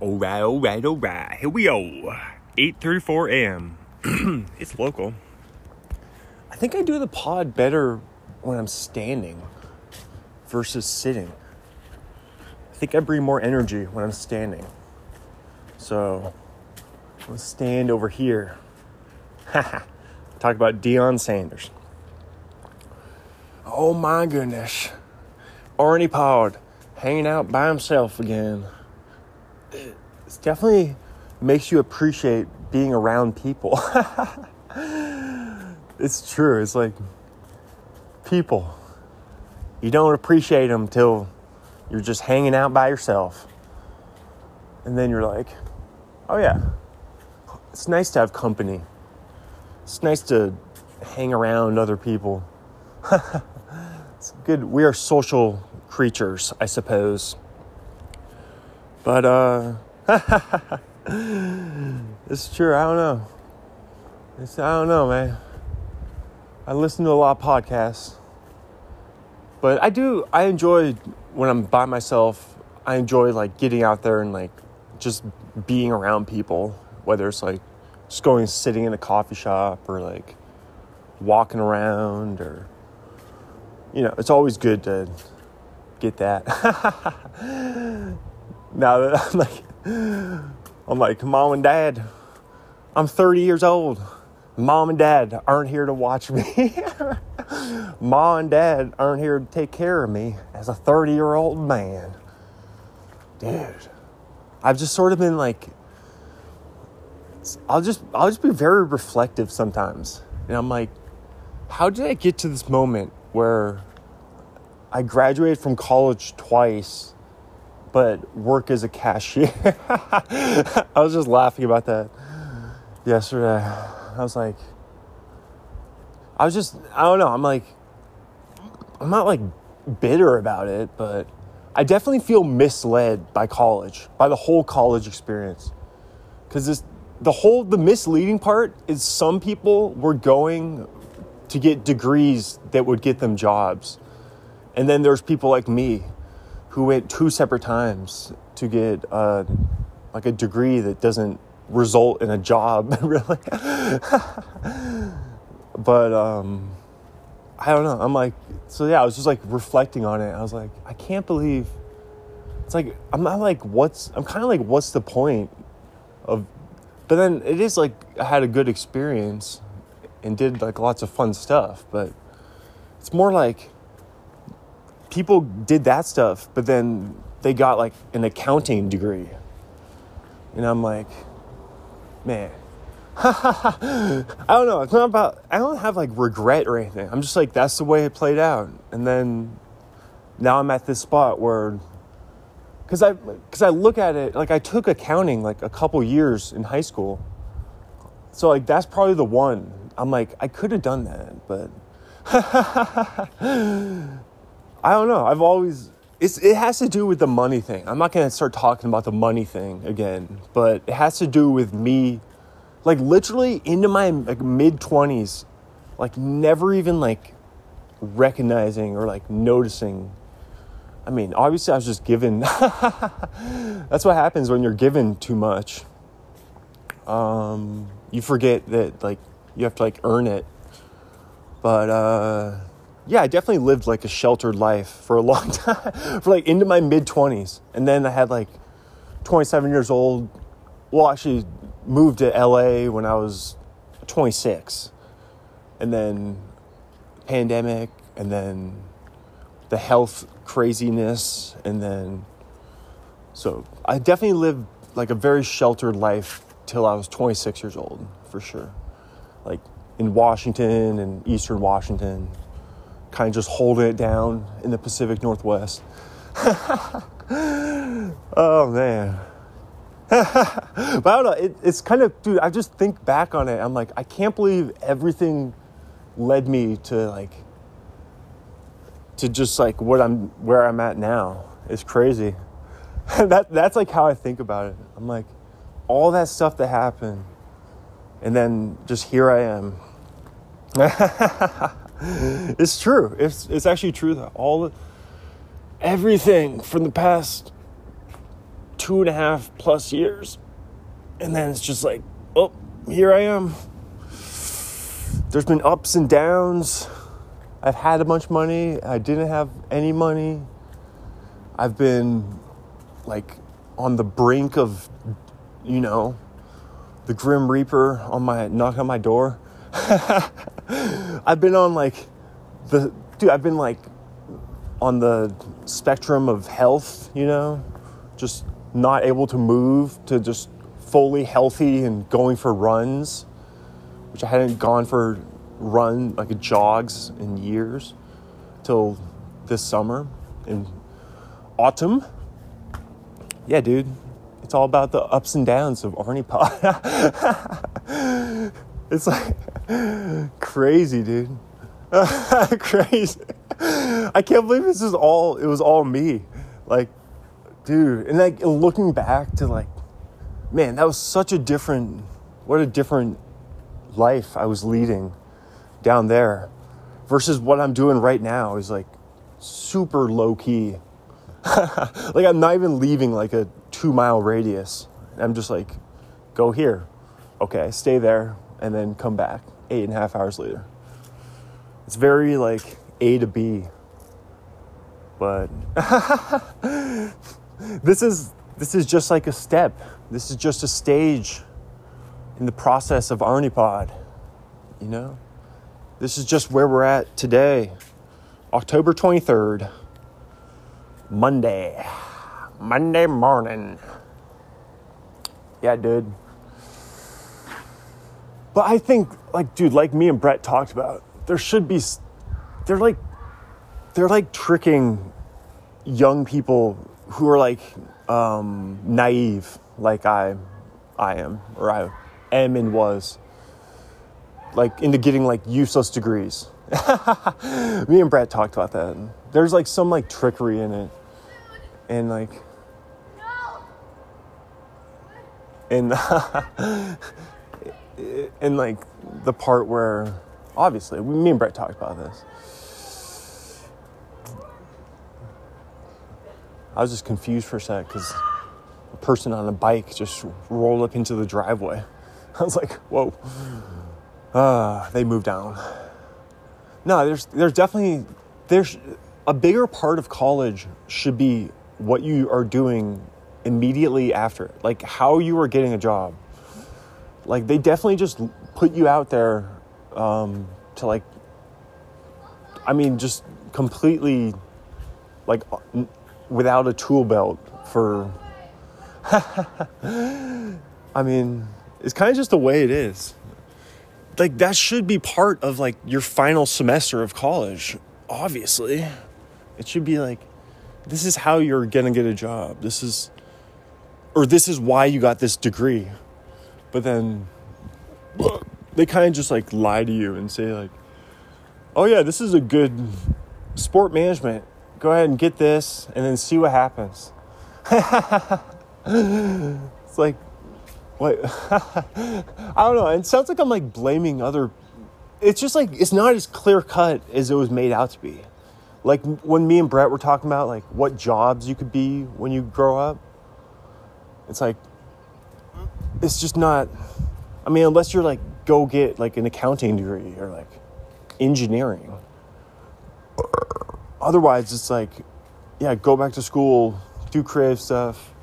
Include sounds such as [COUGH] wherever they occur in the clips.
Alright, alright, alright. Here we go. 8.34 a.m. [CLEARS THROAT] it's local. I think I do the pod better when I'm standing versus sitting. I think I bring more energy when I'm standing. So, gonna stand over here. [LAUGHS] Talk about Deion Sanders. Oh my goodness. Arnie Pod hanging out by himself again. It definitely makes you appreciate being around people. [LAUGHS] it's true. It's like people. You don't appreciate them till you're just hanging out by yourself. And then you're like, oh yeah, it's nice to have company. It's nice to hang around other people. [LAUGHS] it's good. We are social creatures, I suppose. But uh [LAUGHS] it's true, I don't know. It's I don't know, man. I listen to a lot of podcasts. But I do I enjoy when I'm by myself, I enjoy like getting out there and like just being around people, whether it's like just going sitting in a coffee shop or like walking around or you know, it's always good to get that. [LAUGHS] now that [LAUGHS] I'm like I'm like, Mom and Dad, I'm 30 years old. Mom and Dad aren't here to watch me. [LAUGHS] Mom and Dad aren't here to take care of me as a 30 year old man. Dude, I've just sort of been like, I'll just, I'll just be very reflective sometimes. And I'm like, how did I get to this moment where I graduated from college twice, but work as a cashier? [LAUGHS] I was just laughing about that yesterday. I was like, I was just, I don't know. I'm like, I'm not like bitter about it, but I definitely feel misled by college, by the whole college experience. Because this, the whole, the misleading part is some people were going to get degrees that would get them jobs. And then there's people like me who went two separate times to get uh, like a degree that doesn't result in a job, [LAUGHS] really. but um, I don't know. I'm like, so yeah, I was just like reflecting on it. I was like, I can't believe it's like, I'm not like, what's, I'm kind of like, what's the point of, but then it is like, I had a good experience and did like lots of fun stuff, but it's more like people did that stuff, but then they got like an accounting degree. And I'm like, man, [LAUGHS] I don't know. It's not about, I don't have like regret or anything. I'm just like, that's the way it played out. And then now I'm at this spot where, cause I, cause I look at it, like I took accounting like a couple years in high school. So like, that's probably the one. I'm like, I could have done that, but [LAUGHS] I don't know. I've always, it's, it has to do with the money thing. I'm not to start talking about the money thing again, but it has to do with me like literally into my like mid 20s like never even like recognizing or like noticing i mean obviously i was just given [LAUGHS] that's what happens when you're given too much um you forget that like you have to like earn it but uh yeah i definitely lived like a sheltered life for a long [LAUGHS] time for like into my mid 20s and then i had like 27 years old well actually moved to LA when I was 26. And then pandemic and then the health craziness and then so I definitely lived like a very sheltered life till I was 26 years old for sure. Like in Washington and Eastern Washington, kind of just holding it down in the Pacific Northwest. [LAUGHS] oh man. [LAUGHS] but I don't know. It, it's kind of, dude. I just think back on it. I'm like, I can't believe everything led me to like, to just like what I'm, where I'm at now. It's crazy. [LAUGHS] that that's like how I think about it. I'm like, all that stuff that happened, and then just here I am. [LAUGHS] it's true. It's it's actually true that all, everything from the past two and a half plus years. And then it's just like, oh, here I am. There's been ups and downs. I've had a bunch of money. I didn't have any money. I've been like on the brink of, you know, the Grim Reaper on my knock on my door. [LAUGHS] I've been on like the dude. I've been like on the spectrum of health. You know, just not able to move to just fully healthy and going for runs, which I hadn't gone for run like jogs in years till this summer in autumn. Yeah, dude, it's all about the ups and downs of Arnie Pod. [LAUGHS] it's like [LAUGHS] crazy, dude. [LAUGHS] crazy. I can't believe this is all. It was all me. Like, dude, and like looking back to like, man, that was such a different. What a different life I was leading down there versus what I'm doing right now is like super low key. [LAUGHS] like I'm not even leaving like a two mile radius. I'm just like, go here. Okay, stay there and then come back eight and a half hours later. It's very like A to B. But [LAUGHS] this is this is just like a step. This is just a stage in the process of Arnipod. You know? This is just where we're at today, October 23rd, Monday. Monday morning. Yeah, dude. But I think, like, dude, like me and Brett talked about, there should be, they're like, they're like tricking young people who are like um, naive, like I, I am, or I am and was like into getting like useless degrees. [LAUGHS] Me and Brett talked about that. There's like some like trickery in it. And like and [LAUGHS] [LAUGHS] and like the part where obviously me and Brett talked about this. I was just confused for a sec because a person on a bike just rolled up into the driveway. [LAUGHS] I was like, whoa. Uh, they moved down. No, there's there's definitely there's a bigger part of college should be what you are doing immediately after, like how you are getting a job. Like they definitely just put you out there um, to like, I mean, just completely like without a tool belt for. [LAUGHS] I mean, it's kind of just the way it is. Like that should be part of like your final semester of college obviously. It should be like this is how you're gonna get a job. This is or this is why you got this degree but then they kind of just like lie to you and say like oh yeah this is a good sport management go ahead and get this and then see what happens [LAUGHS] it's like what? [LAUGHS] I don't know. It sounds like I'm like blaming other. It's just like it's not as clear cut as it was made out to be. Like when me and Brett were talking about like what jobs you could be when you grow up. It's like it's just not. I mean, unless you're like go get like an accounting degree or like engineering. Otherwise, it's like, yeah, go back to school, do creative stuff.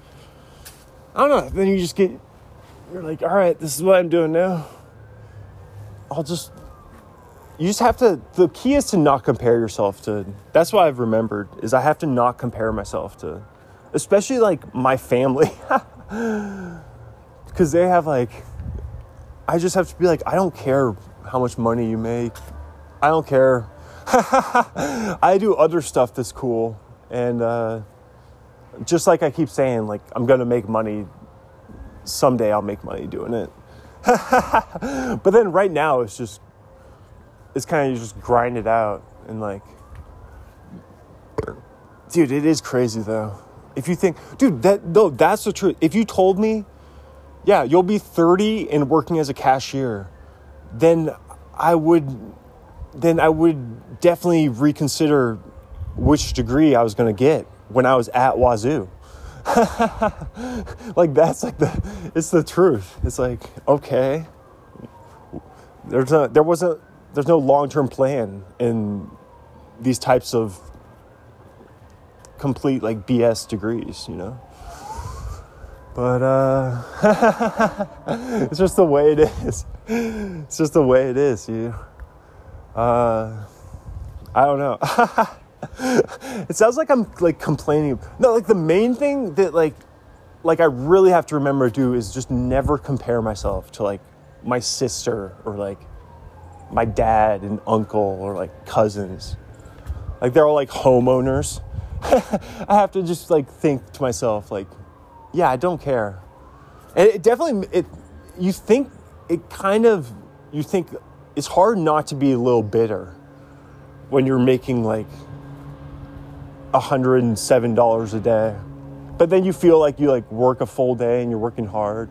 I don't know. Then you just get you're like, all right, this is what I'm doing now. I'll just, you just have to, the key is to not compare yourself to, that's what I've remembered, is I have to not compare myself to, especially like my family. [LAUGHS] Because they have like, I just have to be like, I don't care how much money you make. I don't care. [LAUGHS] I do other stuff that's cool. And uh, just like I keep saying, like, I'm going to make money someday I'll make money doing it. [LAUGHS] but then right now it's just it's kind of just grind it out and like dude it is crazy though if you think dude that no that's the truth if you told me yeah you'll be 30 and working as a cashier then i would then i would definitely reconsider which degree i was going to get when i was at Wazzu [LAUGHS] like that's like the it's the truth. It's like okay, there's a there wasn't there's no long term plan in these types of complete like BS degrees, you know. But uh, [LAUGHS] it's just the way it is. It's just the way it is, you. Uh, I don't know. [LAUGHS] it sounds like I'm like complaining. No, like the main thing that like like I really have to remember to do is just never compare myself to like my sister or like my dad and uncle or like cousins. Like they're all like homeowners. [LAUGHS] I have to just like think to myself like yeah, I don't care. And it definitely it you think it kind of you think it's hard not to be a little bitter when you're making like $107 a day. But then you feel like you like work a full day and you're working hard.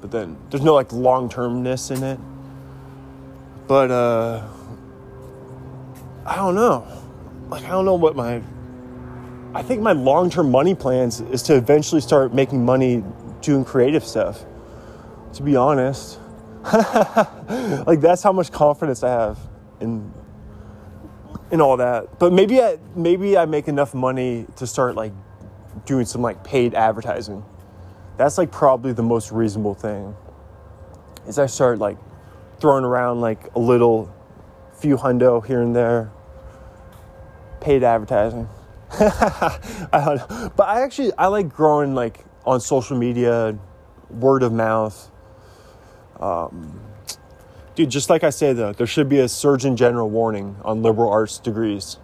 But then there's no like long-termness in it. But uh I don't know. Like I don't know what my I think my long term money plans is to eventually start making money doing creative stuff. To be honest, [LAUGHS] like that's how much confidence I have in in all that. But maybe I maybe I make enough money to start like doing some like paid advertising. That's like probably the most reasonable thing. Is I start like throwing around like a little few hundo here and there. Paid advertising. [LAUGHS] I don't know. But I actually I like growing like on social media, word of mouth. Um, dude, just like I say though, there should be a Surgeon General warning on liberal arts degrees.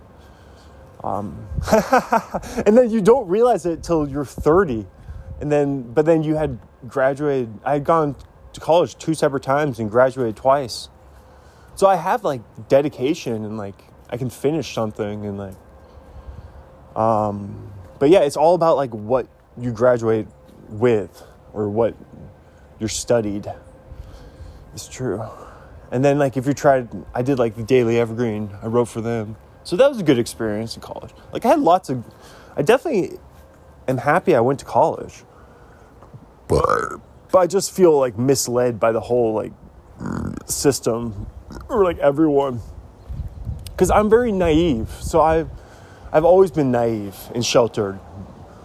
Um, [LAUGHS] and then you don't realize it till you're 30, and then but then you had graduated. I had gone to college two separate times and graduated twice. So I have like dedication and like I can finish something and like um, but yeah, it's all about like what you graduate with or what you're studied. It's true. And then like if you tried, I did like the Daily Evergreen. I wrote for them, so that was a good experience in college. Like I had lots of, I definitely am happy I went to college, but but I just feel like misled by the whole like system or like everyone because I'm very naive. So I I've always been naive and sheltered.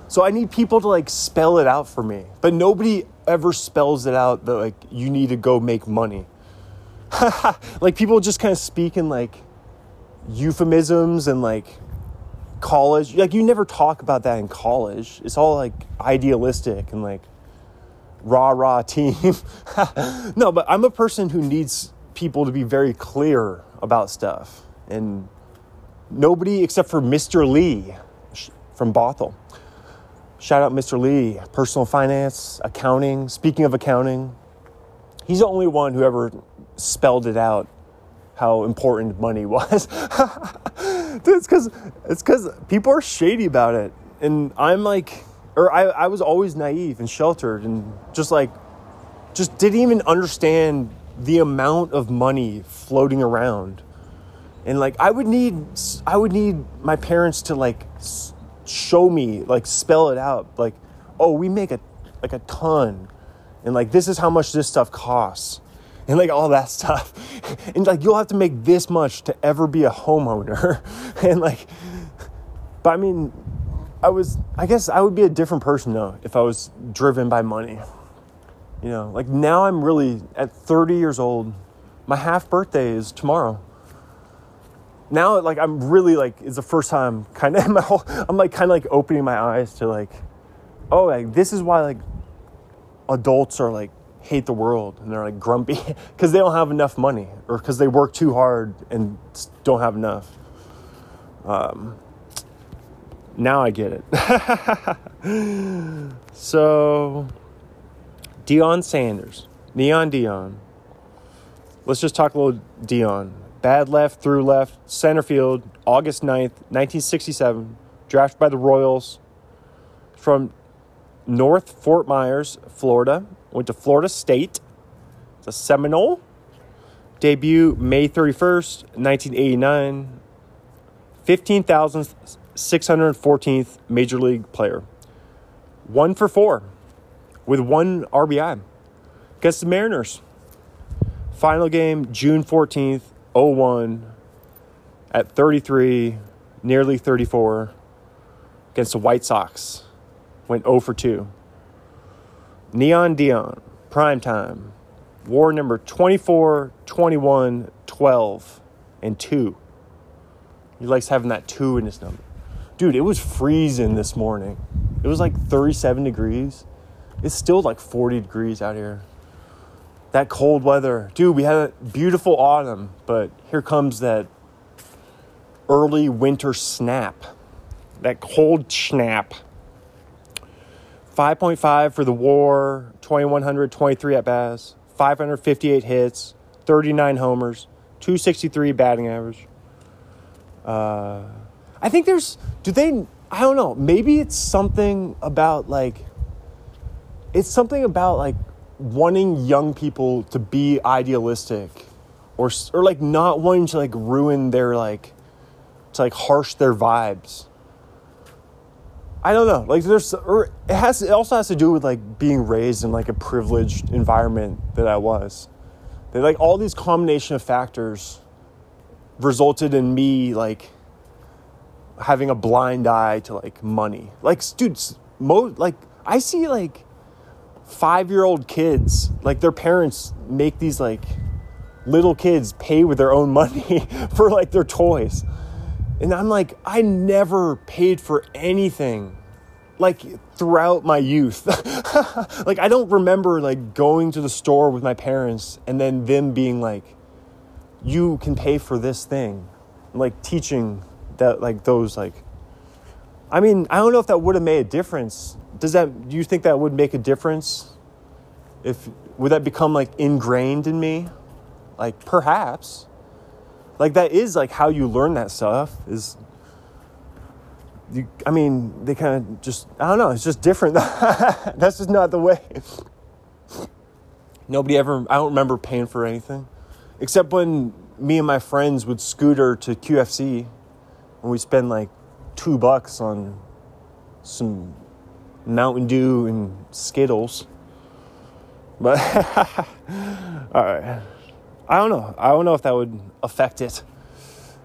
So I need people to like spell it out for me. But nobody ever spells it out that like you need to go make money. [LAUGHS] like people just kind of speak in like euphemisms and like college. Like you never talk about that in college. It's all like idealistic and like rah rah team. [LAUGHS] no, but I'm a person who needs people to be very clear about stuff and Nobody except for Mr. Lee from Bothell. Shout out Mr. Lee, personal finance, accounting. Speaking of accounting, he's the only one who ever spelled it out how important money [LAUGHS] was. it's because it's because people are shady about it, and I'm like, or I, I was always naive and sheltered, and just like, just didn't even understand the amount of money floating around and like i would need i would need my parents to like show me like spell it out like oh we make a like a ton. And like this is how much this stuff costs. And like all that [LAUGHS] stuff. And like you'll have to make this much to ever be a homeowner. [LAUGHS] And like but i mean i was i guess i would be a different person though if i was driven by money. You know like now i'm really at 30 years old. My half birthday is tomorrow now like I'm really like it's the first time kind of [LAUGHS] whole I'm like kind of like opening my eyes to like oh like this is why like adults are like hate the world and they're like grumpy [LAUGHS] because they don't have enough money or because they work too hard and don't have enough. Um, now I get it. [LAUGHS] so, Deion Sanders, Neon Deion. Let's just talk a little Deion. Bad left, through left, center field, August 9th, 1967. Drafted by the Royals from North Fort Myers, Florida. Went to Florida State. A Seminole. Debut May 31st, 1989. 15,614th Major League player. one for four with one RBI against the Mariners. Final game, June 14th, 01 at 33, nearly 34 against the White Sox. Went 0 for 2. Neon Deion, prime time. War number 24, 21, 12, and 2. He likes having that 2 in his number. Dude, it was freezing this morning. It was like 37 degrees. It's still like 40 degrees out here. That cold weather. Dude, we had a beautiful autumn, but here comes that early winter snap. That cold snap. 5.5 for the war, 2,123 at bats, 558 hits, 39 homers, 263 batting average. Uh, I think there's, do they, I don't know, maybe it's something about like, it's something about like wanting young people to be idealistic or, or like not wanting to like ruin their like, to like harsh their vibes. I don't know. Like there's, or it has. It also has to do with like being raised in like a privileged environment that I was. That like all these combination of factors resulted in me like having a blind eye to like money. Like dudes, mo like I see like five year old kids like their parents make these like little kids pay with their own money [LAUGHS] for like their toys. And I'm like, I never paid for anything like throughout my youth. [LAUGHS] like I don't remember like going to the store with my parents and then them being like, you can pay for this thing. Like teaching that like those like I mean, I don't know if that would have made a difference. Does that do you think that would make a difference? If would that become like ingrained in me? Like perhaps like that is like how you learn that stuff is you, I mean, they kind of just, I don't know, it's just different. [LAUGHS] That's just not the way. Nobody ever, I don't remember paying for anything. Except when me and my friends would scooter to QFC and we spend like two bucks on some Mountain Dew and Skittles. But, [LAUGHS] all right. I don't know. I don't know if that would affect it.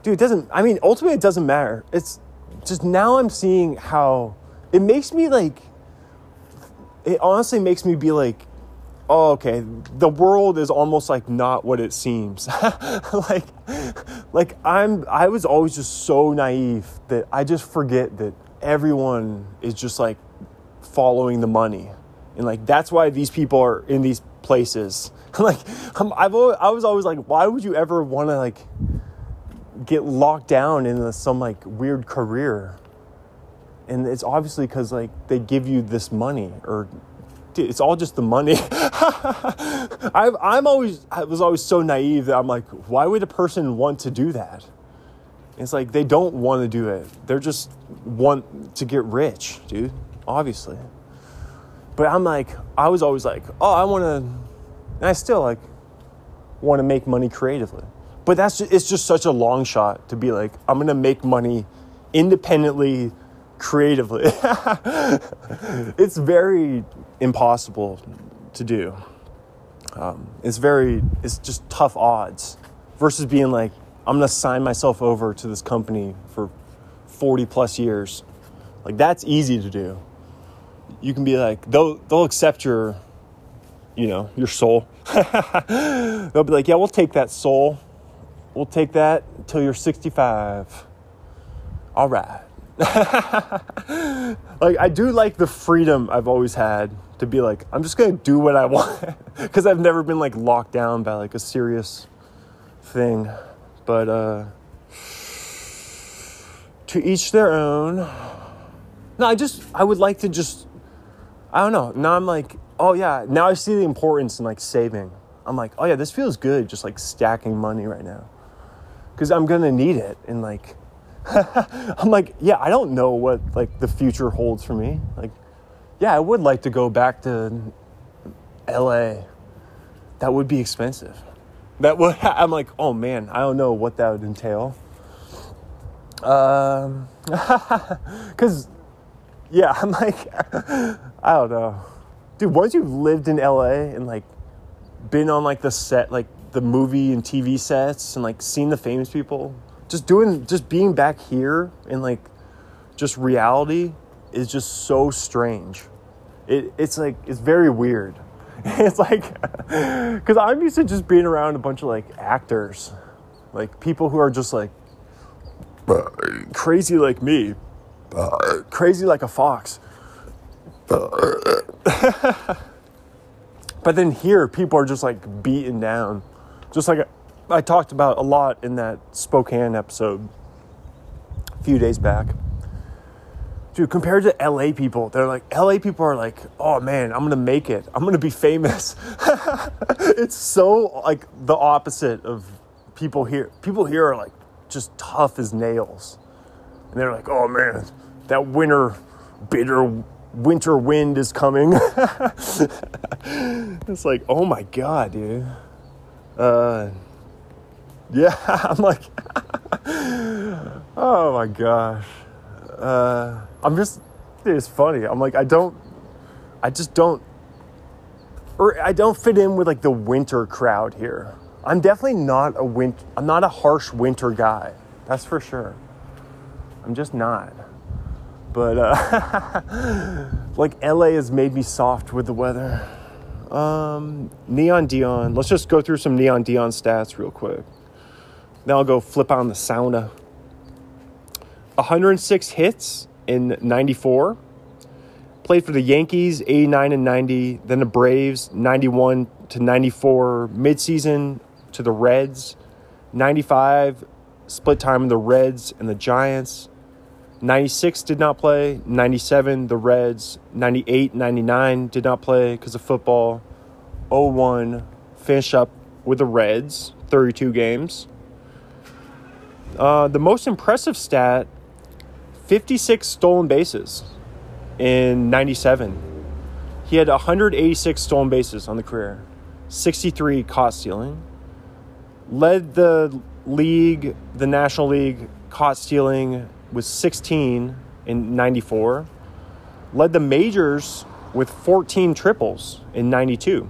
Dude, it doesn't, I mean, ultimately, it doesn't matter. It's just now I'm seeing how it makes me like, it honestly makes me be like, oh, okay, the world is almost like not what it seems. [LAUGHS] like, like I'm, I was always just so naive that I just forget that everyone is just like following the money. And like, that's why these people are in these places. [LAUGHS] like, I'm, I've always, I was always like, why would you ever want to like get locked down in some like weird career? And it's obviously because like they give you this money or dude, it's all just the money. [LAUGHS] i I'm always, I was always so naive that I'm like, why would a person want to do that? It's like they don't want to do it. They're just want to get rich, dude. Obviously. But I'm like, I was always like, oh, I want to, and I still like want to make money creatively. But that's just, it's just such a long shot to be like, I'm gonna make money independently, creatively. [LAUGHS] it's very impossible to do. Um, it's very, it's just tough odds versus being like, I'm gonna sign myself over to this company for 40 plus years. Like that's easy to do you can be like they'll they'll accept your you know your soul. [LAUGHS] They'll be like yeah we'll take that soul. We'll take that until you're 65 all right. [LAUGHS] Like i do like the freedom i've always had to be like i'm just gonna do what i [LAUGHS] want. Because i've never been like locked down by like a serious thing. But uh to each their own. No i just i would like to just I don't know. Now I'm like, oh yeah, now I see the importance in like saving. I'm like, oh yeah, this feels good just like stacking money right now. Cause I'm gonna need it. And like, [LAUGHS] I'm like, yeah, I don't know what like the future holds for me. Like, yeah, I would like to go back to LA. That would be expensive. That would, [LAUGHS] I'm like, oh man, I don't know what that would entail. Um, [LAUGHS] cause yeah, [LAUGHS] I'm like, I don't know, dude. Once you've lived in LA and like been on like the set, like the movie and TV sets, and like seen the famous people, just doing, just being back here and like just reality is just so strange. It, it's like it's very weird. [LAUGHS] It's like [LAUGHS] because I'm used to just being around a bunch of like actors, like people who are just like crazy like me, Uh, crazy like a fox. Uh, [LAUGHS] but then here, people are just like beaten down, just like uh, I talked about a lot in that Spokane episode a few days back dude, compared to LA people, they're like, LA people are like, oh man, I'm gonna make it. I'm gonna be famous. [LAUGHS] it's so like the opposite of people here. People here are like just tough as nails. And they're like, oh man, that winter, bitter winter wind is coming. [LAUGHS] it's like, oh my God, dude. Uh, yeah, [LAUGHS] I'm like, [LAUGHS] oh my gosh. Uh, I'm just, it's funny. I'm like, I don't, I just don't, or I don't fit in with like the winter crowd here. I'm definitely not a winter, I'm not a harsh winter guy. That's for sure. I'm just not. But, uh, [LAUGHS] like LA has made me soft with the weather. Um, Neon Deion. Let's just go through some Neon Deion stats real quick. Then I'll go flip on the sauna. 106 hits, in 94. Played for the Yankees 89 and 90, then the Braves 91 to 94 midseason to the Reds. 95 split time in the Reds and the Giants. 96 did not play, 97 the Reds, 98 99 did not play because of football. 01 finish up with the Reds, 32 games. Uh, the most impressive stat 56 stolen bases in 97. He had 186 stolen bases on the career, 63 caught stealing. Led the league, the National League, caught stealing with 16 in 94. Led the majors with 14 triples in 92.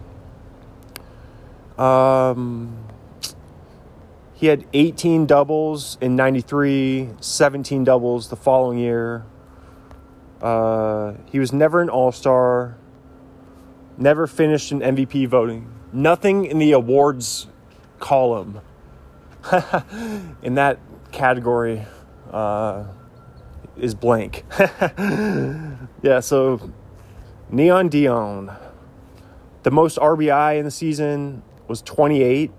Um, he had 18 doubles in 93, 17 doubles the following year. Uh, he was never an all star, never finished in MVP voting. Nothing in the awards column [LAUGHS] in that category uh, is blank. [LAUGHS] yeah, so Neon Deion, The most RBI in the season was 28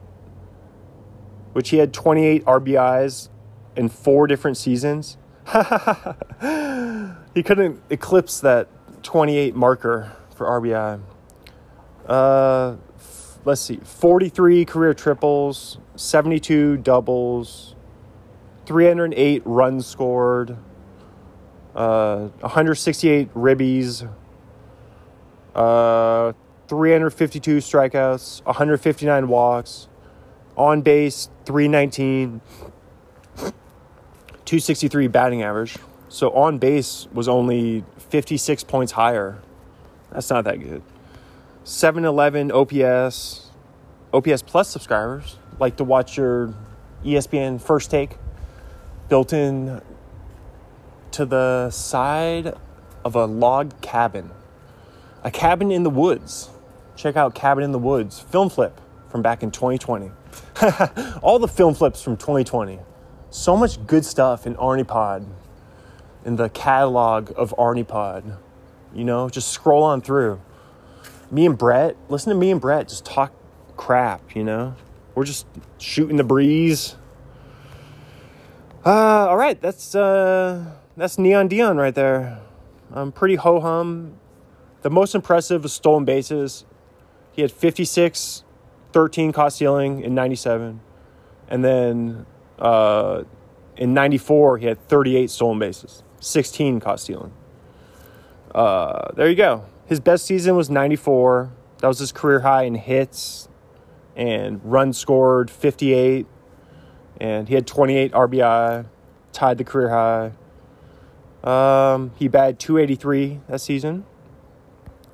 which he had 28 RBIs in four different seasons. [LAUGHS] he couldn't eclipse that 28 marker for RBI. Uh, let's see 43 career triples, 72 doubles, 308 runs scored, uh, 168 ribbies, uh, 352 strikeouts, 159 walks, on base 319, 263 batting average. So on base was only 56 points higher. That's not that good. 711 OPS, OPS Plus subscribers like to watch your ESPN First Take built in to the side of a log cabin. A cabin in the woods. Check out Cabin in the Woods film flip from back in 2020. [LAUGHS] all the film flips from 2020. So much good stuff in Arnie Pod, in the catalog of Arnie Pod. You know, just scroll on through. Me and Brett, listen to me and Brett just talk crap, you know? We're just shooting the breeze. Uh, all right, that's uh, that's Neon Deion right there. Um, pretty ho hum. The most impressive was stolen bases. He had 56 13 caught stealing in 97. And then uh, in 94, he had 38 stolen bases, 16 caught stealing. Uh, there you go. His best season was 94. That was his career high in hits and runs scored 58. And he had 28 RBI, tied the career high. Um, he batted 283 that season,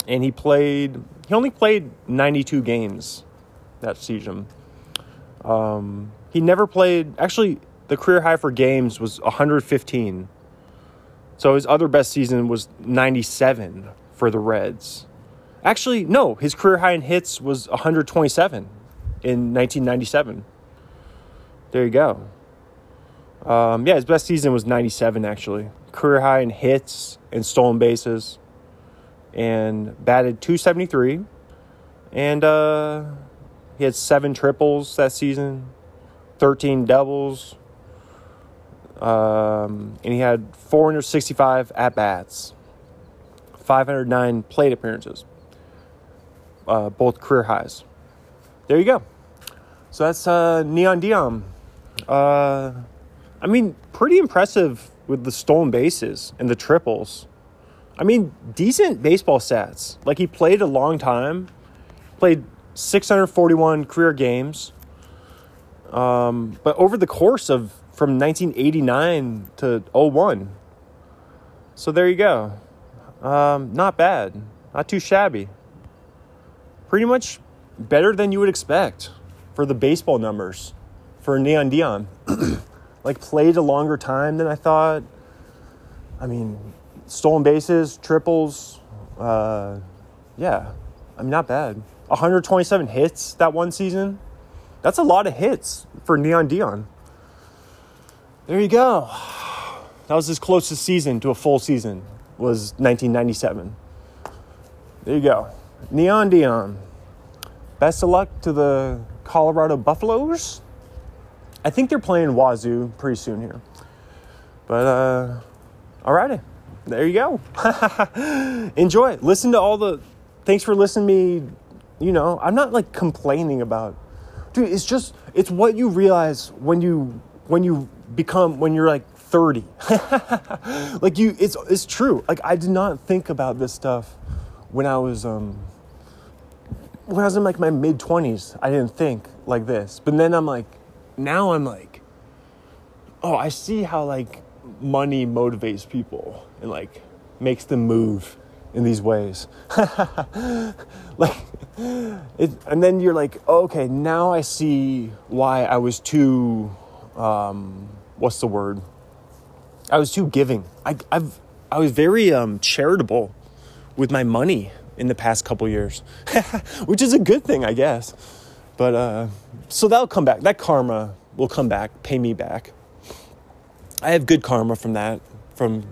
and he played. He only played 92 games that season. Um, he never played. Actually, the career high for games was 115. So his other best season was 97 for the Reds. Actually, no, his career high in hits was 127 in 1997. There you go. Um, yeah, his best season was 97, actually. Career high in hits and stolen bases. And batted 273. And uh, he had seven triples that season, 13 doubles. Um, and he had 465 at bats, 509 plate appearances, uh, both career highs. There you go. So that's uh, Neon Deion. Uh, I mean, pretty impressive with the stolen bases and the triples. I mean, decent baseball stats. Like he played a long time, played 641 career games. Um, but over the course of from 1989 to 01. So there you go. Um, not bad. Not too shabby. Pretty much better than you would expect for the baseball numbers for Neon Deion. [CLEARS THROAT] like played a longer time than I thought. I mean, stolen bases, triples. Uh, yeah, I mean, not bad. 127 hits that one season. That's a lot of hits for Neon Deion. There you go. [SIGHS] That was his closest season to a full season. Was 1997. There you go. Neon Deion. Best of luck to the Colorado Buffaloes. I think they're playing Wazzu pretty soon here. But uh alrighty. There you go. [LAUGHS] Enjoy. Listen to all the thanks for listening me. You know, I'm not like complaining about dude, it's just it's what you realize when you when you become when you're like 30 [LAUGHS] like you it's it's true. Like i did not think about this stuff when i was um when i was in like my mid 20s i didn't think like this. But then i'm like now i'm like oh i see how like money motivates people and like makes them move in these ways. [LAUGHS] Like it, and then you're like okay now i see why i was too um, what's the word? I was too giving. I, I've I was very um, charitable with my money in the past couple years, [LAUGHS] which is a good thing, I guess. But uh, so that'll come back. That karma will come back, pay me back. I have good karma from that, from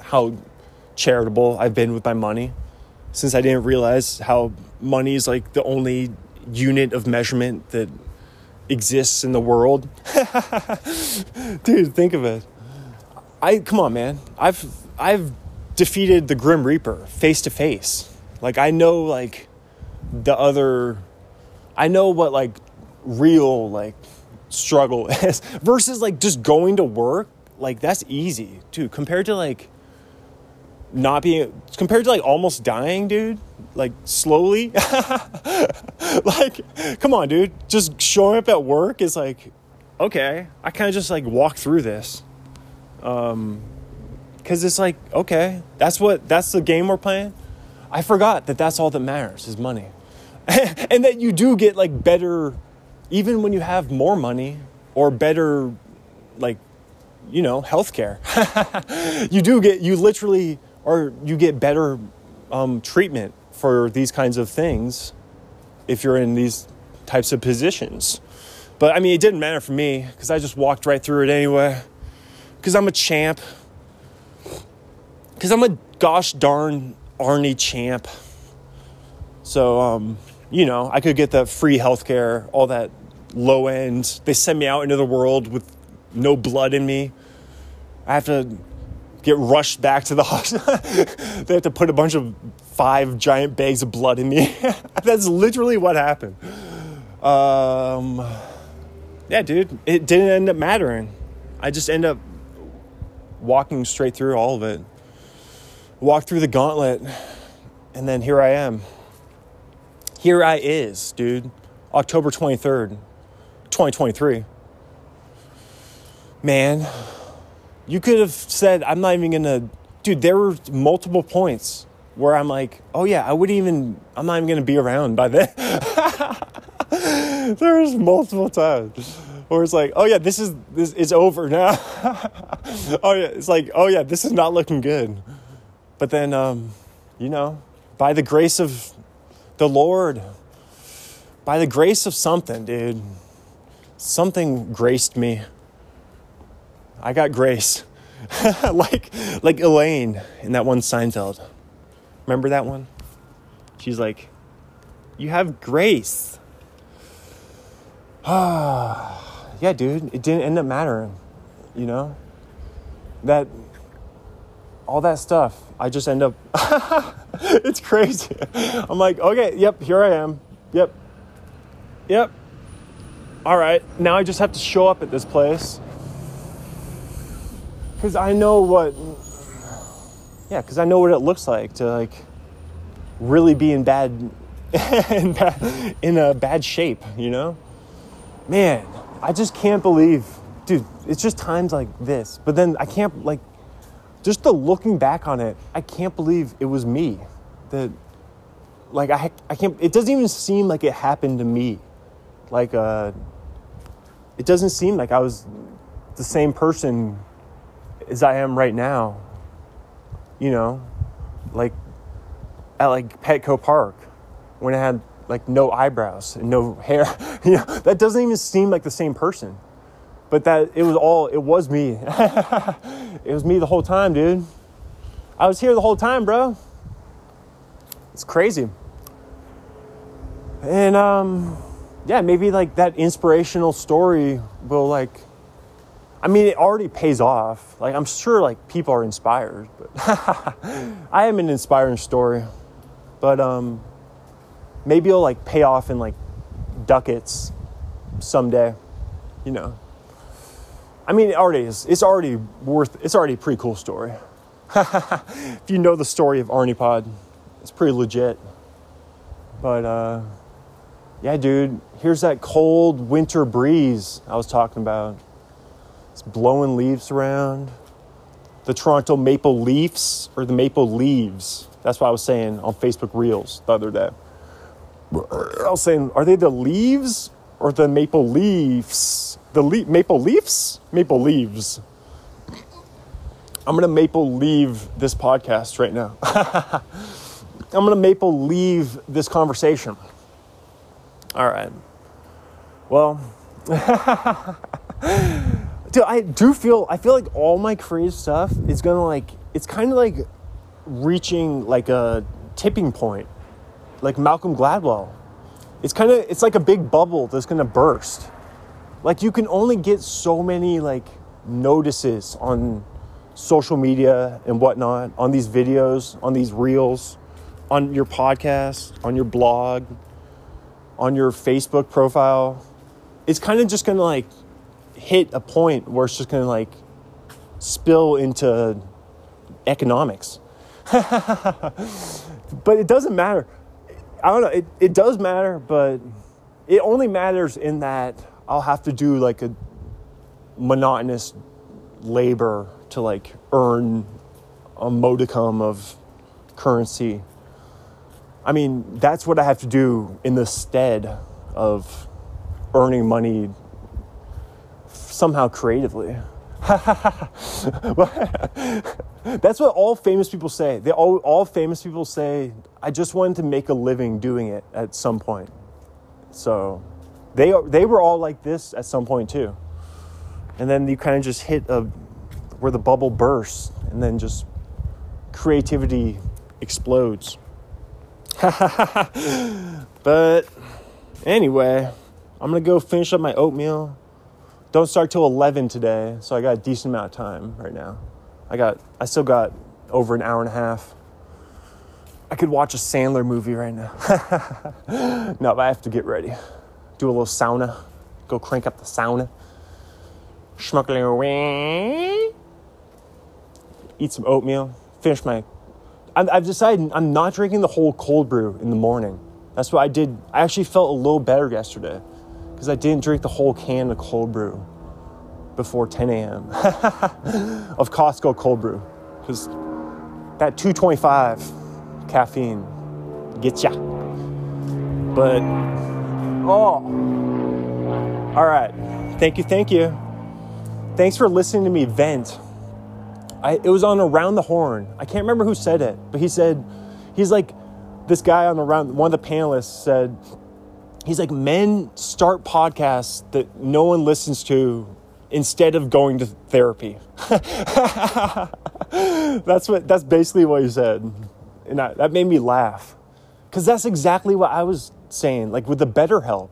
how charitable I've been with my money, since I didn't realize how money is like the only unit of measurement that exists in the world. [LAUGHS] Dude, think of it. I come on, man. I've I've defeated the Grim Reaper face to face. Like I know like the other I know what like real like struggle [LAUGHS] is versus like just going to work. Like that's easy, dude, compared to like not being compared to like almost dying, dude like slowly. [LAUGHS] like, come on, dude. Just showing up at work is like, okay, I kind of just like walk through this. Um, cause it's like, okay, that's what, that's the game we're playing. I forgot that that's all that matters is money. [LAUGHS] and that you do get like better, even when you have more money or better, like, you know, healthcare. [LAUGHS] you do get, you literally, or you get better um, treatment for these kinds of things if you're in these types of positions. But I mean, it didn't matter for me because I just walked right through it anyway. Because I'm a champ. Because I'm a gosh darn Arnie champ. So, um, you know, I could get the free healthcare, all that low end. They send me out into the world with no blood in me. I have to get rushed back to the [LAUGHS] hospital. they have to put a bunch of five giant bags of blood in me. [LAUGHS] That's literally what happened. Um, yeah, dude, it didn't end up mattering. I just end up walking straight through all of it. Walk through the gauntlet, and then here I am. Here I is, dude. October 23rd, 2023. Man, You could have said, I'm not even gonna, dude, there were multiple points where I'm like, oh yeah, I wouldn't even, I'm not even gonna be around by then. [LAUGHS] there was multiple times where it's like, oh yeah, this is, this is over now. [LAUGHS] oh yeah, it's like, oh yeah, this is not looking good. But then, um, you know, by the grace of the Lord, by the grace of something, dude, something graced me. I got grace. [LAUGHS] like like Elaine in that one Seinfeld. Remember that one? She's like, "You have grace." [SIGHS] Ah, yeah, dude. It didn't end up mattering. You know that all that stuff. I just end up. [LAUGHS] it's crazy. I'm like, okay, yep, here I am. Yep, yep. All right, now I just have to show up at this place because I know what, yeah, because I know what it looks like to like really be in bad, [LAUGHS] in bad, in a bad shape, you know? Man, I just can't believe, dude, it's just times like this. But then I can't, like, just the looking back on it, I can't believe it was me. That, like, I, I can't, it doesn't even seem like it happened to me. Like, uh, it doesn't seem like I was the same person as I am right now. You know, like at like Petco Park when I had like no eyebrows and no hair. [LAUGHS] you know, that doesn't even seem like the same person. But that it was all it was me. [LAUGHS] it was me the whole time, dude. I was here the whole time, bro. It's crazy. And um yeah, maybe like that inspirational story will like I mean, it already pays off. Like, I'm sure like people are inspired, but [LAUGHS] I am an inspiring story. But um, maybe it'll like pay off in like ducats someday, you know. I mean, it already is. It's already worth. It's already a pretty cool story. [LAUGHS] if you know the story of Arnie Pod, it's pretty legit. But uh, yeah, dude, here's that cold winter breeze I was talking about. It's blowing leaves around. The Toronto Maple Leafs or the Maple Leaves. That's what I was saying on Facebook Reels the other day. I was saying, are they the leaves or the maple leaves? The le- maple leaves? Maple leaves. I'm gonna maple leave this podcast right now. [LAUGHS] I'm gonna maple leave this conversation. All right. Well, [LAUGHS] dude, I do feel I feel like all my creative stuff is gonna like it's kind of like reaching like a tipping point, like Malcolm Gladwell. It's kind of it's like a big bubble that's gonna burst. Like you can only get so many like notices on social media and whatnot, on these videos, on these reels, on your podcast, on your blog, on your Facebook profile. It's kind of just gonna like hit a point where it's just going to like spill into economics. [LAUGHS] but it doesn't matter. I don't know. It, it does matter, but it only matters in that I'll have to do like a monotonous labor to like earn a modicum of currency. I mean, that's what I have to do in the stead of earning money somehow creatively. [LAUGHS] That's what all famous people say. They all, all famous people say, I just wanted to make a living doing it at some point. So they, they were all like this at some point too. And then you kind of just hit a, where the bubble bursts and then just creativity explodes. [LAUGHS] but anyway, I'm gonna go finish up my oatmeal don't start till 11 today, so I got a decent amount of time right now. I got, I still got over an hour and a half. I could watch a Sandler movie right now. [LAUGHS] no, but I have to get ready. Do a little sauna. Go crank up the sauna. Schmuckling away. Eat some oatmeal. Finish my. I've decided I'm not drinking the whole cold brew in the morning. That's what I did. I actually felt a little better yesterday because I didn't drink the whole can of cold brew. Before 10 a.m. [LAUGHS] of Costco cold brew. Because that 225 caffeine gets ya. But, oh, all right. Thank you, thank you. Thanks for listening to me vent. I, it was on Around the Horn. I can't remember who said it, but he said, he's like, this guy on the round, one of the panelists said, he's like, men start podcasts that no one listens to instead of going to therapy. [LAUGHS] that's what, that's basically what he said. And I, that made me laugh. Cause that's exactly what I was saying, like with the BetterHelp,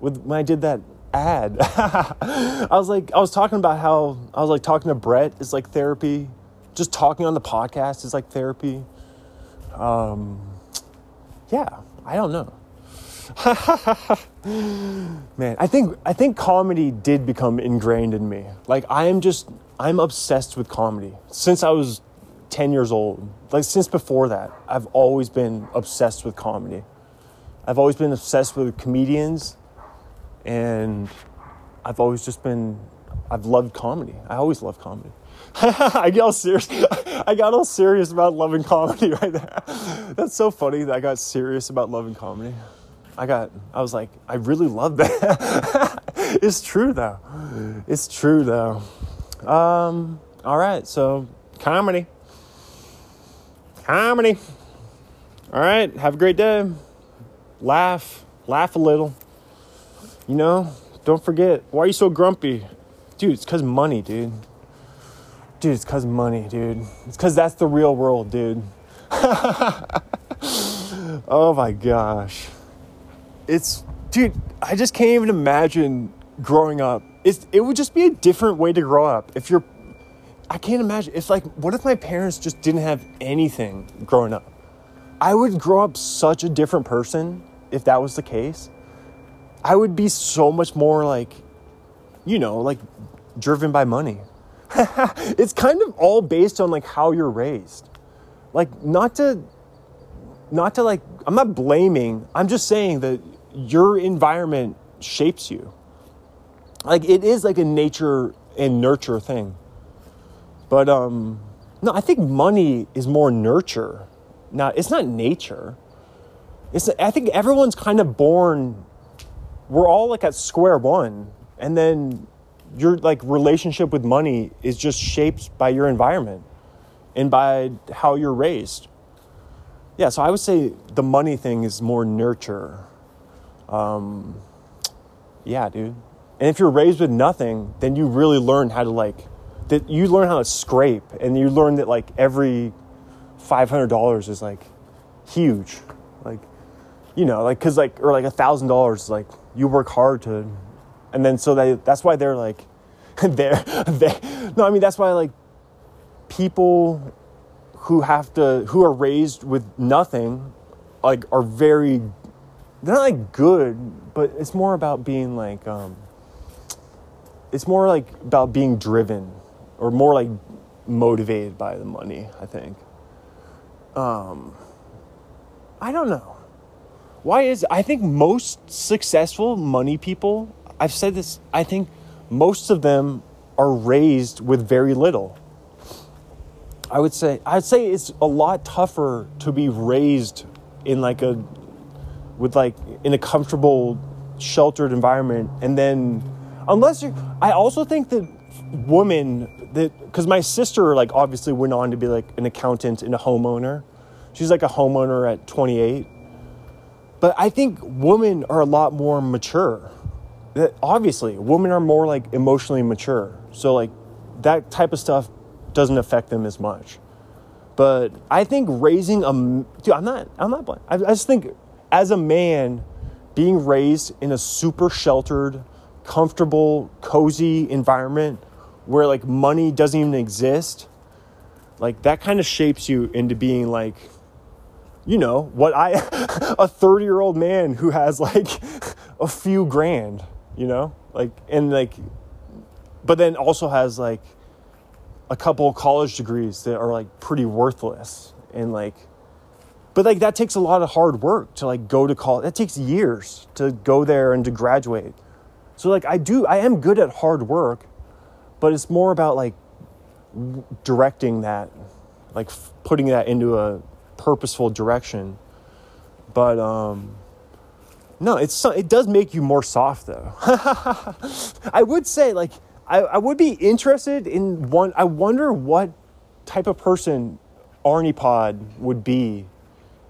with when I did that ad. [LAUGHS] I was like, I was talking about how I was like talking to Brett is like therapy. Just talking on the podcast is like therapy. Um, yeah, I don't know. [LAUGHS] Man, I think I think comedy did become ingrained in me. Like I am just I'm obsessed with comedy since I was 10 years old. Like since before that, I've always been obsessed with comedy. I've always been obsessed with comedians and I've always just been I've loved comedy. I always loved comedy. [LAUGHS] I get all serious. [LAUGHS] I got all serious about loving comedy right there. That's so funny that I got serious about loving comedy. I got, I was like, I really love that. [LAUGHS] it's true though. It's true though. Um, all right, so comedy. Comedy. All right, have a great day. Laugh, laugh a little. You know, don't forget, why are you so grumpy? Dude, it's because money, dude. Dude, it's because money, dude. It's because that's the real world, dude. [LAUGHS] oh my gosh. It's, dude, I just can't even imagine growing up. It's, it would just be a different way to grow up. If you're, I can't imagine. It's like, what if my parents just didn't have anything growing up? I would grow up such a different person if that was the case. I would be so much more like, you know, like driven by money. [LAUGHS] it's kind of all based on like how you're raised. Like not to not to like I'm not blaming. I'm just saying that your environment shapes you. Like it is like a nature and nurture thing. But um no, I think money is more nurture. Now, it's not nature. It's I think everyone's kind of born we're all like at square one and then your like relationship with money is just shaped by your environment and by how you're raised yeah so i would say the money thing is more nurture um, yeah dude. And if you're raised with nothing then you really learn how to like that you learn how to scrape and you learn that like every $500 is like huge. Like you know like because like or like a thousand dollars like you work hard to and then so they that's why they're like [LAUGHS] they're they no i mean that's why like people who have to who are raised with nothing like are very they're not like good but it's more about being like um it's more like about being driven or more like motivated by the money i think um i don't know why is I think most successful money people, I've said this, I think most of them are raised with very little. I would say I'd say it's a lot tougher to be raised in like a with like in a comfortable sheltered environment and then unless you I also think that women that cuz my sister like obviously went on to be like an accountant and a homeowner. She's like a homeowner at 28 but I think women are a lot more mature. That Obviously, women are more like emotionally mature. So like that type of stuff doesn't affect them as much. But I think raising a dude, I'm not I'm not blind. I, I just think as a man being raised in a super sheltered, comfortable, cozy environment where like money doesn't even exist, like that kind of shapes you into being like you know, what I, [LAUGHS] a 30 year old man who has like [LAUGHS] a few grand, you know, like, and like, but then also has like a couple college degrees that are like pretty worthless and like, but like that takes a lot of hard work to like go to college. That takes years to go there and to graduate. So like I do, I am good at hard work, but it's more about like directing that, like f- putting that into a purposeful direction. But um, no, it's it does make you more soft though. [LAUGHS] I would say like I, I would be interested in one. I wonder what type of person Arnie Pod would be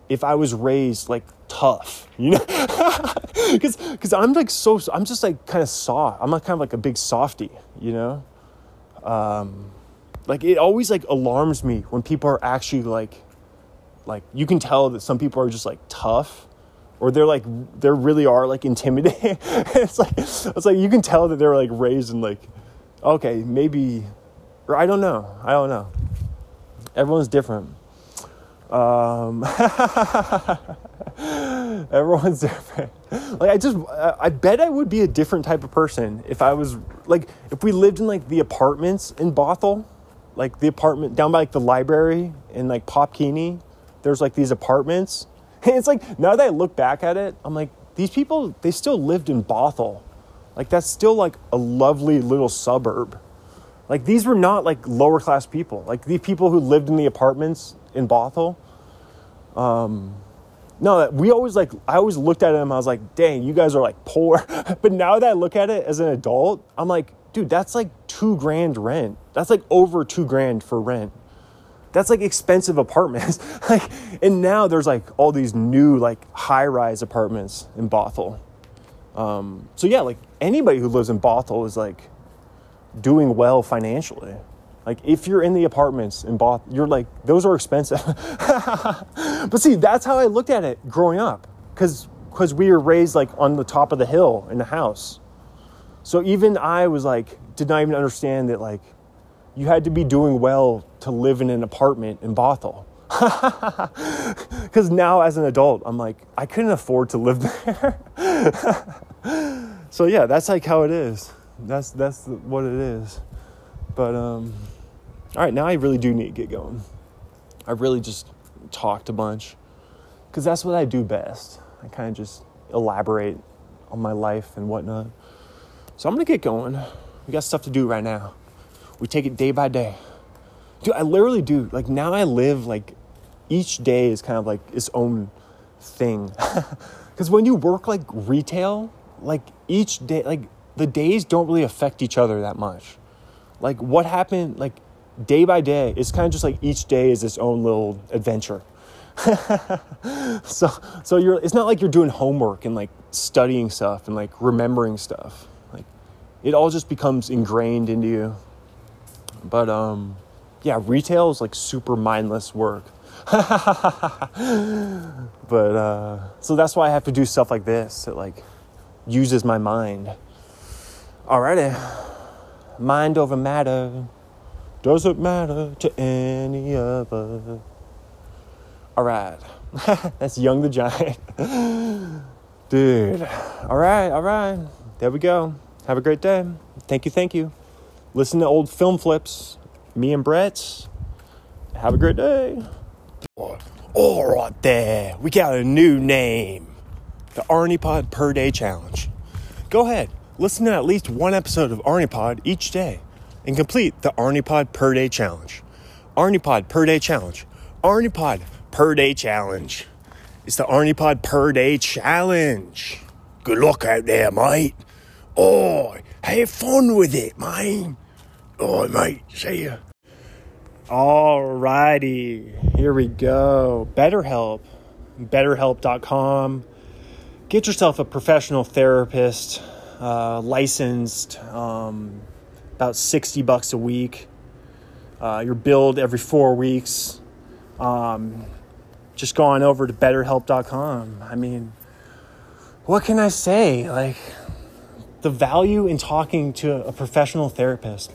if I was raised like tough, you know? [LAUGHS] Because because I'm like so I'm just like kind of soft. I'm like kind of like a big softy, you know. Um, like it always like alarms me when people are actually like like you can tell that some people are just like tough or they're like they really are like intimidating [LAUGHS] it's like it's like you can tell that they're like raised in like okay maybe or i don't know i don't know everyone's different um [LAUGHS] everyone's different. Like i just i bet i would be a different type of person if i was like if we lived in like the apartments in bothell like the apartment down by like the library in like Pop Keeney there's like these apartments. [LAUGHS] And it's like now that i look back at it i'm like these people they still lived in bothell. Like that's still like a lovely little suburb. Like these were not like lower class people. Like the people who lived in the apartments in bothell. Um no we always like i always looked at them i was like dang you guys are like poor. [LAUGHS] But now that i look at it as an adult i'm like dude that's like two grand rent. That's like over two grand for rent. That's like expensive apartments. [LAUGHS] Like and now there's like all these new like high rise apartments in bothell. Um, so yeah like anybody who lives in bothell is like doing well financially like if you're in the apartments in both you're like those are expensive. [LAUGHS] But see that's how i looked at it growing up because because we were raised like on the top of the hill in the house. So even i was like did not even understand that like you had to be doing well to live in an apartment in bothell. [LAUGHS] Because now as an adult i'm like i couldn't afford to live [LAUGHS] there. So yeah that's like how it is. That's that's what it is. But um all right now i really do need to get going. I really just talked a bunch because that's what i do best. I kind of just elaborate on my life and whatnot. So i'm gonna get going. We got stuff to do right now. We take it day by day. Dude i literally do like now i live like each day is kind of like its own thing. [LAUGHS] Because when you work like retail like each day like the days don't really affect each other that much. Like what happened like day by day it's kind of just like each day is its own little adventure. [LAUGHS] So so you're it's not like you're doing homework and like studying stuff and like remembering stuff. Like it all just becomes ingrained into you. But um yeah retail is like super mindless work. [LAUGHS] But uh so that's why i have to do stuff like this that like uses my mind. Alrighty. Mind over matter doesn't matter to any of us all right. [LAUGHS] That's young the giant. [LAUGHS] Dude. All right all right. There we go. Have a great day. Thank you thank you. Listen to old film flips. Me and Brett's. have a great day. All right there. We got a new name. The arnie pod per day challenge. Go ahead. Listen to at least one episode of arnie pod each day and complete the arnie pod per day challenge. Arnie pod per day challenge. Arnie pod per day challenge. It's the arnie pod per day challenge. Good luck out there mate. Oh have fun with it mate. oh mate see ya. Alrighty, here we go. BetterHelp, betterhelp.com. Get yourself a professional therapist, uh, licensed, um, about 60 bucks a week. Uh, you're billed every four weeks. Um, just go on over to betterhelp.com. I mean, what can I say? Like, the value in talking to a professional therapist.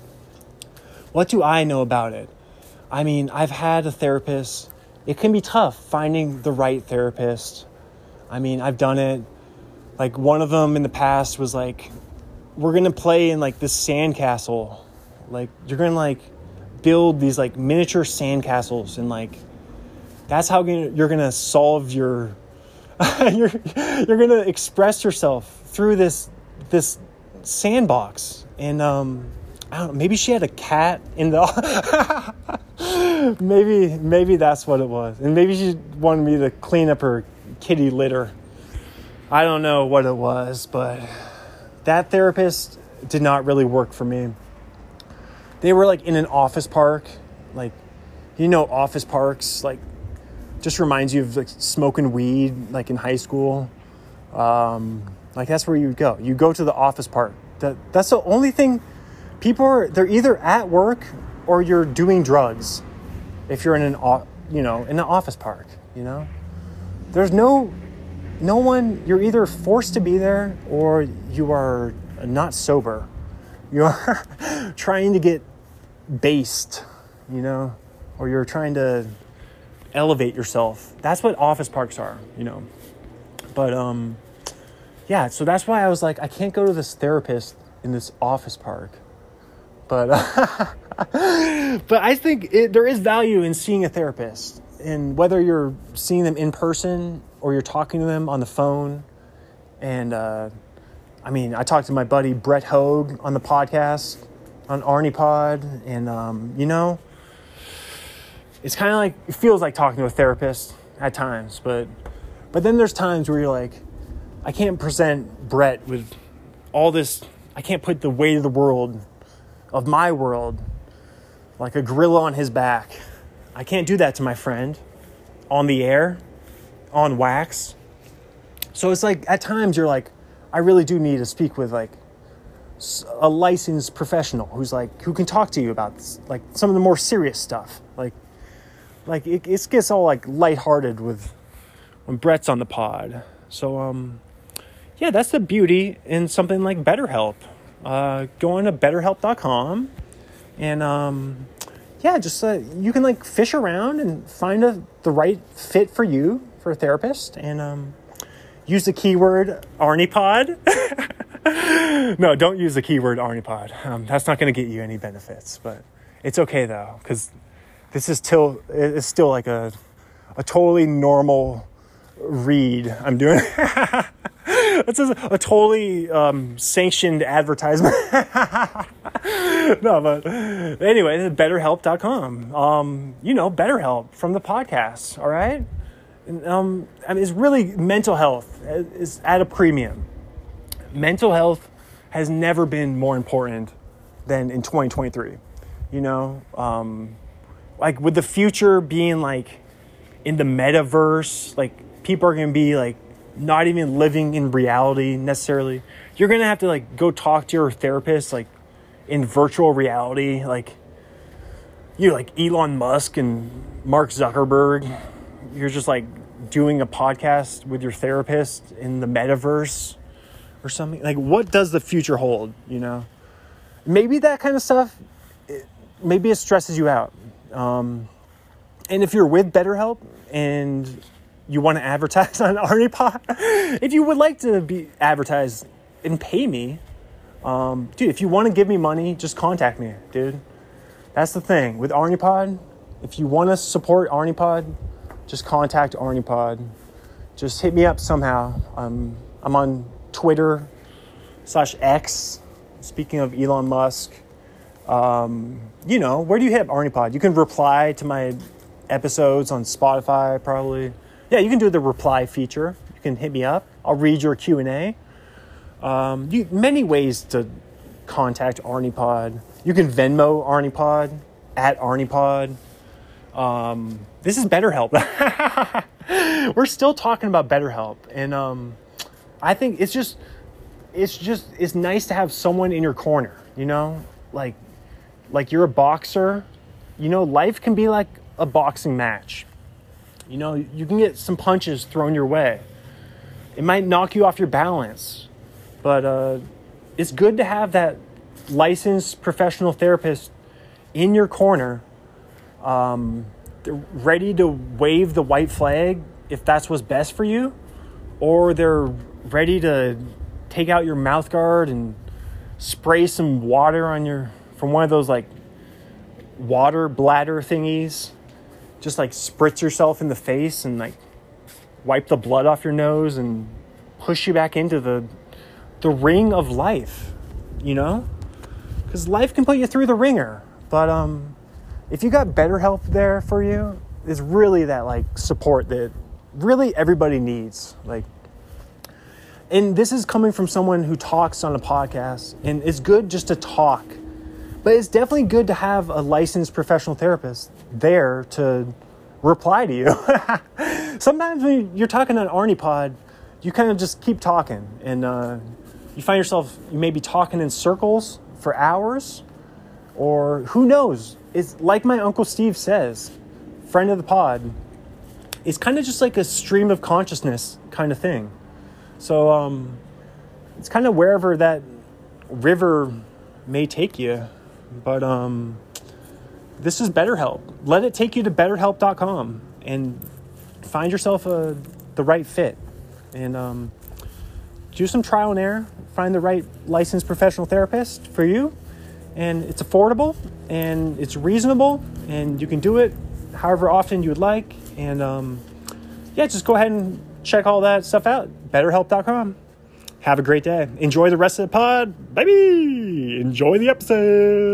What do I know about it? I mean, I've had a therapist. It can be tough finding the right therapist. I mean, I've done it. Like, one of them in the past was like, we're gonna play in like this sandcastle. Like, you're gonna like build these like miniature sandcastles, and like, that's how you're gonna solve your. [LAUGHS] you're, you're gonna express yourself through this this sandbox and um I don't know, maybe she had a cat in the [LAUGHS] maybe maybe that's what it was. And maybe she wanted me to clean up her kitty litter. I don't know what it was, but that therapist did not really work for me. They were like in an office park, like you know office parks like just reminds you of like smoking weed like in high school. Um, like that's where you go. You go to the office park. That that's the only thing people are they're either at work or you're doing drugs if you're in an you know in an office park you know there's no no one you're either forced to be there or you are not sober. You're [LAUGHS] trying to get based you know or you're trying to elevate yourself. That's what office parks are you know. But um yeah so that's why i was like i can't go to this therapist in this office park. But [LAUGHS] but I think it, there is value in seeing a therapist, and whether you're seeing them in person or you're talking to them on the phone. And uh, I mean, I talked to my buddy Brett Hogue on the podcast on Arnie Pod, and um, you know, it's kind of like it feels like talking to a therapist at times, but but then there's times where you're like, I can't present Brett with all this. I can't put the weight of the world of my world like a gorilla on his back. I can't do that to my friend on the air, on wax. So it's like at times you're like, I really do need to speak with like a licensed professional who's like who can talk to you about this, like some of the more serious stuff. Like, like it, it gets all like lighthearted with when Brett's on the pod. So um, yeah, that's the beauty in something like BetterHelp uh, go on to betterhelp.com and um, yeah, just uh, you can like fish around and find a, the right fit for you for a therapist and um, use the keyword ArniePod. [LAUGHS] no, don't use the keyword ArniePod. Um, that's not going to get you any benefits, but it's okay though because this is still it's still like a a totally normal read I'm doing. [LAUGHS] That's a, a totally um, sanctioned advertisement. [LAUGHS] no, but anyway, betterhelp.com. Um, you know, BetterHelp from the podcast, all right? Um, I mean, it's really mental health is at a premium. Mental health has never been more important than in 2023. You know, um, like with the future being like in the metaverse, like people are to be like not even living in reality necessarily. You're gonna have to like go talk to your therapist like in virtual reality, like you like Elon Musk and Mark Zuckerberg. You're just like doing a podcast with your therapist in the metaverse or something. Like, what does the future hold? You know, maybe that kind of stuff. It, maybe it stresses you out. Um, and if you're with BetterHelp and you want to advertise [LAUGHS] on ArniePod, if you would like to be advertised and pay me, um, dude, if you want to give me money, just contact me, dude. That's the thing with ArniePod. If you want to support ArniePod, just contact ArniePod. Just hit me up somehow. Um, I'm on Twitter slash X. Speaking of Elon Musk, um, you know, where do you hit ArniePod? You can reply to my episodes on Spotify, probably yeah, you can do the reply feature. You can hit me up. I'll read your Q and A. Um, you, many ways to contact ArniePod. You can Venmo ArniePod at ArniePod. Um, this is BetterHelp. [LAUGHS] We're still talking about BetterHelp, and um, I think it's just, it's just, it's nice to have someone in your corner. You know, like, like you're a boxer. You know, life can be like a boxing match. You know, you can get some punches thrown your way. It might knock you off your balance, but uh, it's good to have that licensed professional therapist in your corner, um, ready to wave the white flag if that's what's best for you, or they're ready to take out your mouth guard and spray some water on your from one of those like water bladder thingies just like spritz yourself in the face and like wipe the blood off your nose and push you back into the the ring of life, you know? because life can put you through the ringer. But um, if you got BetterHelp there for you, it's really that like support that really everybody needs. Like, and this is coming from someone who talks on a podcast, and it's good just to talk, but it's definitely good to have a licensed professional therapist there to reply to you. [LAUGHS] Sometimes when you're talking on Arnie Pod, you kind of just keep talking, and uh, you find yourself you may be talking in circles for hours, or who knows? It's like my uncle Steve says, friend of the pod. It's kind of just like a stream of consciousness kind of thing. So um, it's kind of wherever that river may take you, but um, this is BetterHelp. Let it take you to BetterHelp.com and find yourself a, the right fit, and um, do some trial and error. Find the right licensed professional therapist for you, and it's affordable and it's reasonable, and you can do it however often you would like. And um, yeah, just go ahead and check all that stuff out. BetterHelp.com. Have a great day. Enjoy the rest of the pod. Baby, enjoy the episode.